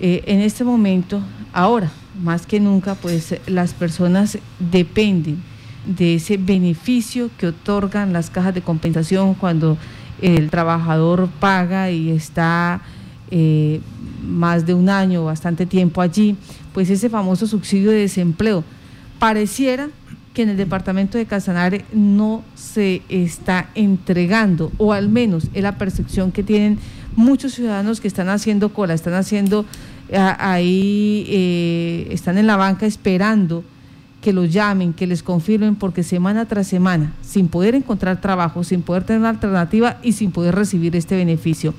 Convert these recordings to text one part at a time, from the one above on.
Eh, en este momento, ahora, más que nunca, pues las personas dependen de ese beneficio que otorgan las cajas de compensación cuando el trabajador paga y está eh, más de un año, bastante tiempo allí, pues ese famoso subsidio de desempleo. Pareciera que en el departamento de Casanare no se está entregando, o al menos es la percepción que tienen muchos ciudadanos que están haciendo cola, están haciendo ahí, eh, están en la banca esperando que los llamen, que les confirmen, porque semana tras semana, sin poder encontrar trabajo, sin poder tener una alternativa y sin poder recibir este beneficio.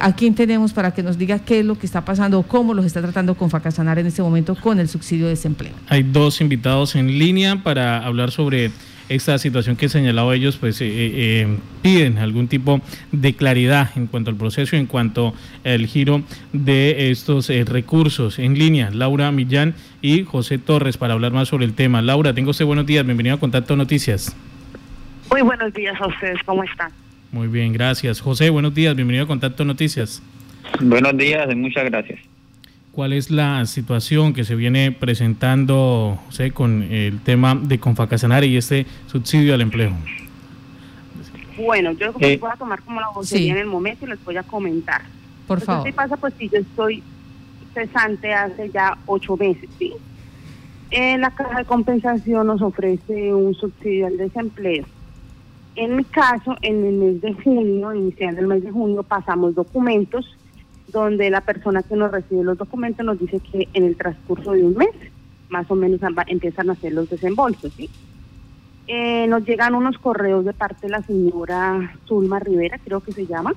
¿A quién tenemos para que nos diga qué es lo que está pasando o cómo los está tratando con Facasanar en este momento con el subsidio de desempleo? Hay dos invitados en línea para hablar sobre esta situación que señalado ellos, pues eh, eh, piden algún tipo de claridad en cuanto al proceso y en cuanto al giro de estos eh, recursos. En línea, Laura Millán y José Torres para hablar más sobre el tema. Laura, tengo usted buenos días, bienvenido a Contacto Noticias. Muy buenos días a ustedes, ¿cómo están? Muy bien, gracias. José, buenos días, bienvenido a Contacto Noticias. Buenos días, muchas gracias. ¿Cuál es la situación que se viene presentando con el tema de Confacasanare y este subsidio al empleo? Bueno, yo voy a tomar como la vocería en el momento y les voy a comentar. Por favor. ¿Qué pasa? Pues si yo estoy cesante hace ya ocho meses, ¿sí? En la caja de compensación nos ofrece un subsidio al desempleo. En mi caso, en el mes de junio, iniciando el mes de junio, pasamos documentos donde la persona que nos recibe los documentos nos dice que en el transcurso de un mes, más o menos empiezan a hacer los desembolsos, ¿sí? Eh, nos llegan unos correos de parte de la señora Zulma Rivera, creo que se llama,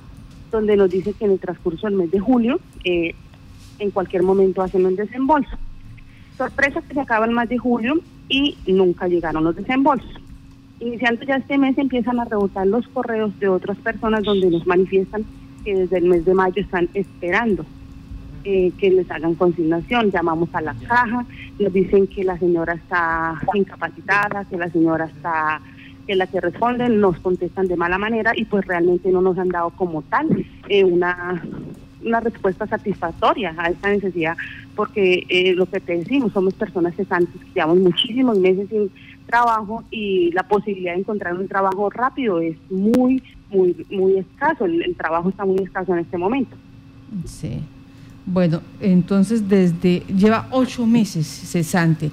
donde nos dice que en el transcurso del mes de julio, eh, en cualquier momento hacen un desembolso. Sorpresa que se acaba el mes de julio y nunca llegaron los desembolsos. Iniciando ya este mes empiezan a rebotar los correos de otras personas donde nos manifiestan que desde el mes de mayo están esperando eh, que les hagan consignación. Llamamos a la caja, nos dicen que la señora está incapacitada, que la señora está que la que responden nos contestan de mala manera y pues realmente no nos han dado como tal eh, una una respuesta satisfactoria a esta necesidad, porque eh, lo que te decimos, somos personas cesantes que llevamos muchísimos meses sin trabajo y la posibilidad de encontrar un trabajo rápido es muy, muy, muy escaso. El, trabajo está muy escaso en este momento. Sí. Bueno, entonces desde lleva ocho meses cesante.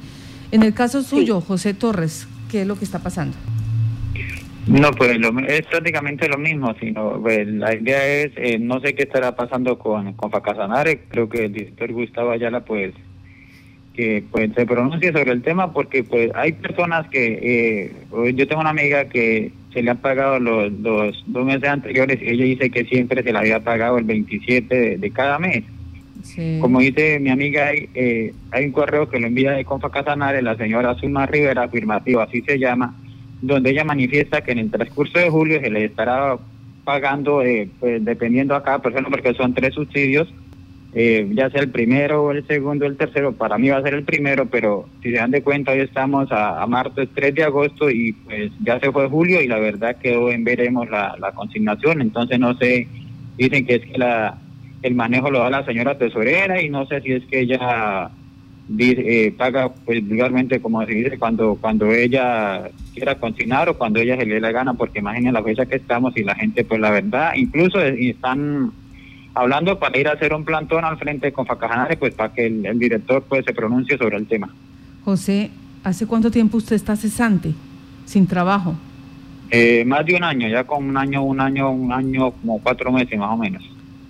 En el caso suyo, José Torres, ¿qué es lo que está pasando? No, pues es prácticamente lo mismo, sino pues, la idea es, eh, no sé qué estará pasando con, con Facasanare, creo que el director Gustavo Ayala pues que pues se pronuncie sobre el tema porque pues hay personas que eh, yo tengo una amiga que se le han pagado los, dos meses anteriores y ella dice que siempre se le había pagado el 27 de, cada mes. Como dice mi amiga, hay, eh, hay un correo que lo envía de Confa Casanare, la señora Zulma Rivera, afirmativo, así se llama, donde ella manifiesta que en el transcurso de julio se le estará pagando, eh, pues, dependiendo a cada persona, porque son tres subsidios, eh, ya sea el primero el segundo el tercero, para mí va a ser el primero, pero si se dan de cuenta, hoy estamos a, a martes 3 de agosto y pues ya se fue julio y la verdad quedó en veremos la, consignación, entonces no sé, dicen que es que la, el manejo lo da la señora tesorera y no sé si es que ella eh, paga pues vulgarmente como se dice cuando cuando ella quiera consignar o cuando ella se le dé la gana porque imaginen la fecha que estamos y la gente pues la verdad incluso están hablando para ir a hacer un plantón al frente con Facajanare, pues para que el, director pues se pronuncie sobre el tema. José, ¿hace cuánto tiempo usted está cesante, sin trabajo? Eh, más de un año, ya con un año, un año, un año, como cuatro meses más o menos.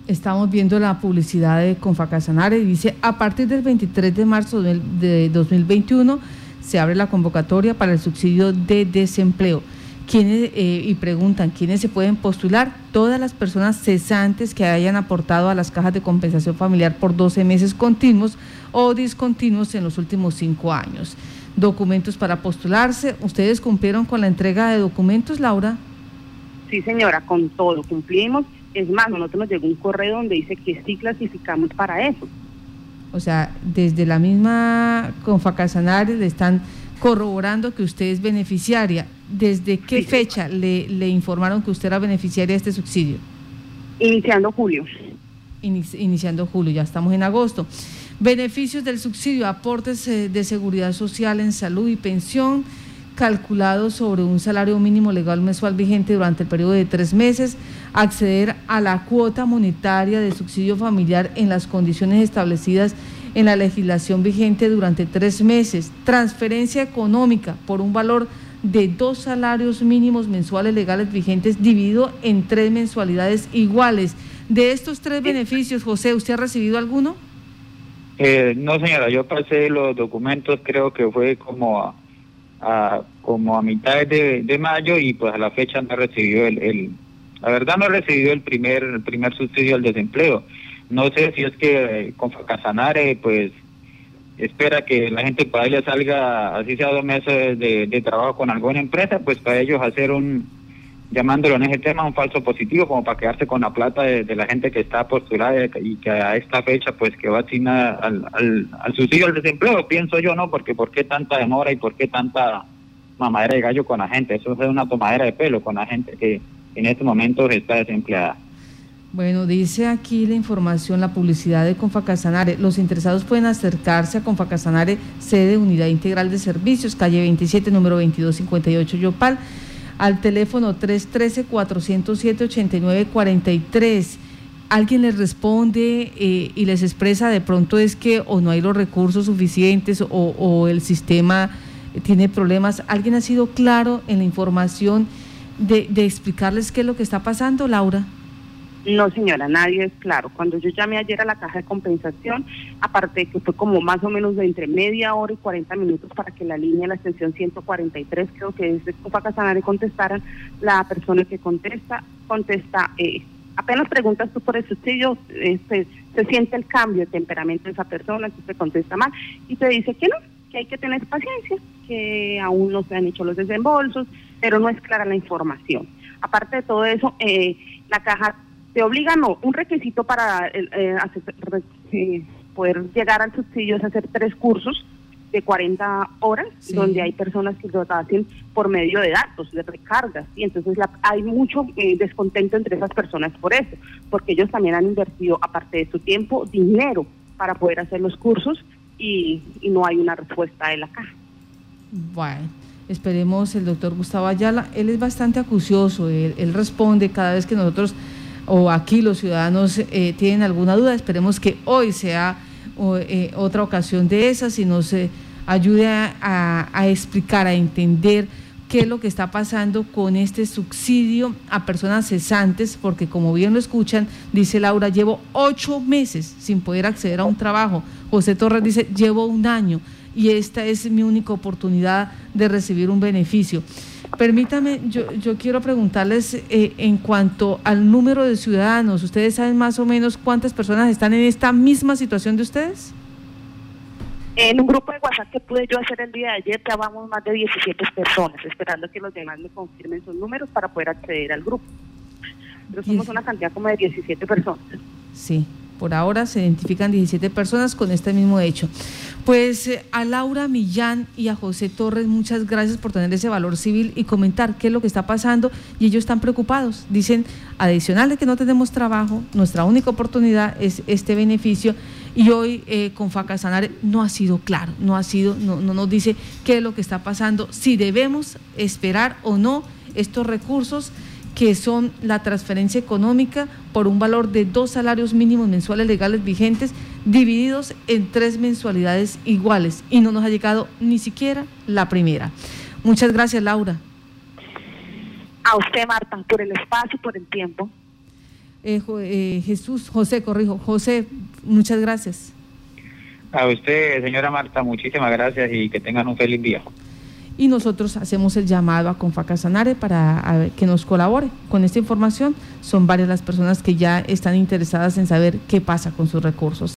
Estamos viendo la publicidad de Confacasanare y dice, a partir del 23 de marzo de 2021 se abre la convocatoria para el subsidio de desempleo. ¿Quiénes, eh, y preguntan quiénes se pueden postular, todas las personas cesantes que hayan aportado a las cajas de compensación familiar por 12 meses continuos o discontinuos en los últimos cinco años. Documentos para postularse. ¿Ustedes cumplieron con la entrega de documentos, Laura? Sí, señora, con todo cumplimos. Es más, nosotros nos llegó un correo donde dice que sí clasificamos para eso. O sea, desde la misma Confacasanar le están corroborando que usted es beneficiaria. ¿Desde qué fecha le, le informaron que usted era beneficiaria de este subsidio? Iniciando julio. iniciando julio, ya estamos en agosto. Beneficios del subsidio, aportes eh, de seguridad social en salud y pensión calculados sobre un salario mínimo legal mensual vigente durante el periodo de tres meses, acceder a la cuota monetaria de subsidio familiar en las condiciones establecidas en la legislación vigente durante tres meses, transferencia económica por un valor de dos salarios mínimos mensuales legales vigentes dividido en tres mensualidades iguales. De estos tres beneficios, José, ¿usted ha recibido alguno? Eh, no, señora, yo pasé los documentos, creo que fue como a, como a mitad de, mayo y pues a la fecha no he recibido el, el la verdad no he recibido el primer el primer subsidio al desempleo. No sé si es que con Facasanare pues espera que la gente para ella salga, así sea dos meses de, trabajo con alguna empresa, pues para ellos hacer un, llamándolo en ese tema, un falso positivo, como para quedarse con la plata de, la gente que está postulada y que a esta fecha, pues que va a al, al, al subsidio al desempleo, pienso yo, ¿no? Porque ¿por qué tanta demora y por qué tanta mamadera de gallo con la gente? Eso es una tomadera de pelo con la gente que en este momento está desempleada. Bueno, dice aquí la información, la publicidad de Confacasanare. Los interesados pueden acercarse a Confacasanare, sede Unidad Integral de Servicios, calle 27, número 2258, Yopal, al teléfono 313-407-8943. Alguien les responde eh, y les expresa de pronto es que o no hay los recursos suficientes o, el sistema tiene problemas. ¿Alguien ha sido claro en la información de, de explicarles qué es lo que está pasando, Laura? No, señora, nadie es claro. Cuando yo llamé ayer a la caja de compensación, aparte de que fue como más o menos de entre media hora y 40 minutos para que la línea, la extensión 143, creo que es de Copa Casanare, contestaran, la persona que contesta, contesta, eh, apenas preguntas tú por el subsidio, este, se siente el cambio de temperamento de esa persona, que se contesta mal, y te dice que no, que hay que tener paciencia, que aún no se han hecho los desembolsos, pero no es clara la información. Aparte de todo eso, eh, la caja te obliga, no, un requisito para eh, eh, poder llegar al subsidio es hacer tres cursos de 40 horas, donde hay personas que lo hacen por medio de datos, de recargas, y entonces hay mucho eh, descontento entre esas personas por eso, porque ellos también han invertido, aparte de su tiempo, dinero para poder hacer los cursos y, no hay una respuesta de la caja. Bueno, esperemos el doctor Gustavo Ayala, él es bastante acucioso, él responde cada vez que nosotros o aquí los ciudadanos eh, tienen alguna duda, esperemos que hoy sea eh, otra ocasión de esas y nos eh, ayude a, a, explicar, a entender qué es lo que está pasando con este subsidio a personas cesantes, porque como bien lo escuchan, dice Laura, llevo ocho meses sin poder acceder a un trabajo. José Torres dice, llevo un año y esta es mi única oportunidad de recibir un beneficio. Permítame, yo, yo quiero preguntarles eh, en cuanto al número de ciudadanos, ¿ustedes saben más o menos cuántas personas están en esta misma situación de ustedes? En un grupo de WhatsApp que pude yo hacer el día de ayer, ya vamos más de 17 personas, esperando que los demás me confirmen sus números para poder acceder al grupo. Pero somos una cantidad como de 17 personas. Sí, por ahora se identifican 17 personas con este mismo hecho. Pues eh, a Laura Millán y a José Torres, muchas gracias por tener ese valor civil y comentar qué es lo que está pasando y ellos están preocupados. Dicen, adicional de que no tenemos trabajo, nuestra única oportunidad es este beneficio y hoy eh, con Facasanare no ha sido claro, no ha sido, no, no nos dice qué es lo que está pasando, si debemos esperar o no estos recursos que son la transferencia económica por un valor de dos salarios mínimos mensuales legales vigentes divididos en tres mensualidades iguales y no nos ha llegado ni siquiera la primera. Muchas gracias, Laura. A usted, Marta, por el espacio y por el tiempo. Eh, eh, Jesús, José, corrijo. José, muchas gracias. A usted, señora Marta, muchísimas gracias y que tengan un feliz día y nosotros hacemos el llamado a Confacasanare para que nos colabore con esta información. Son varias las personas que ya están interesadas en saber qué pasa con sus recursos.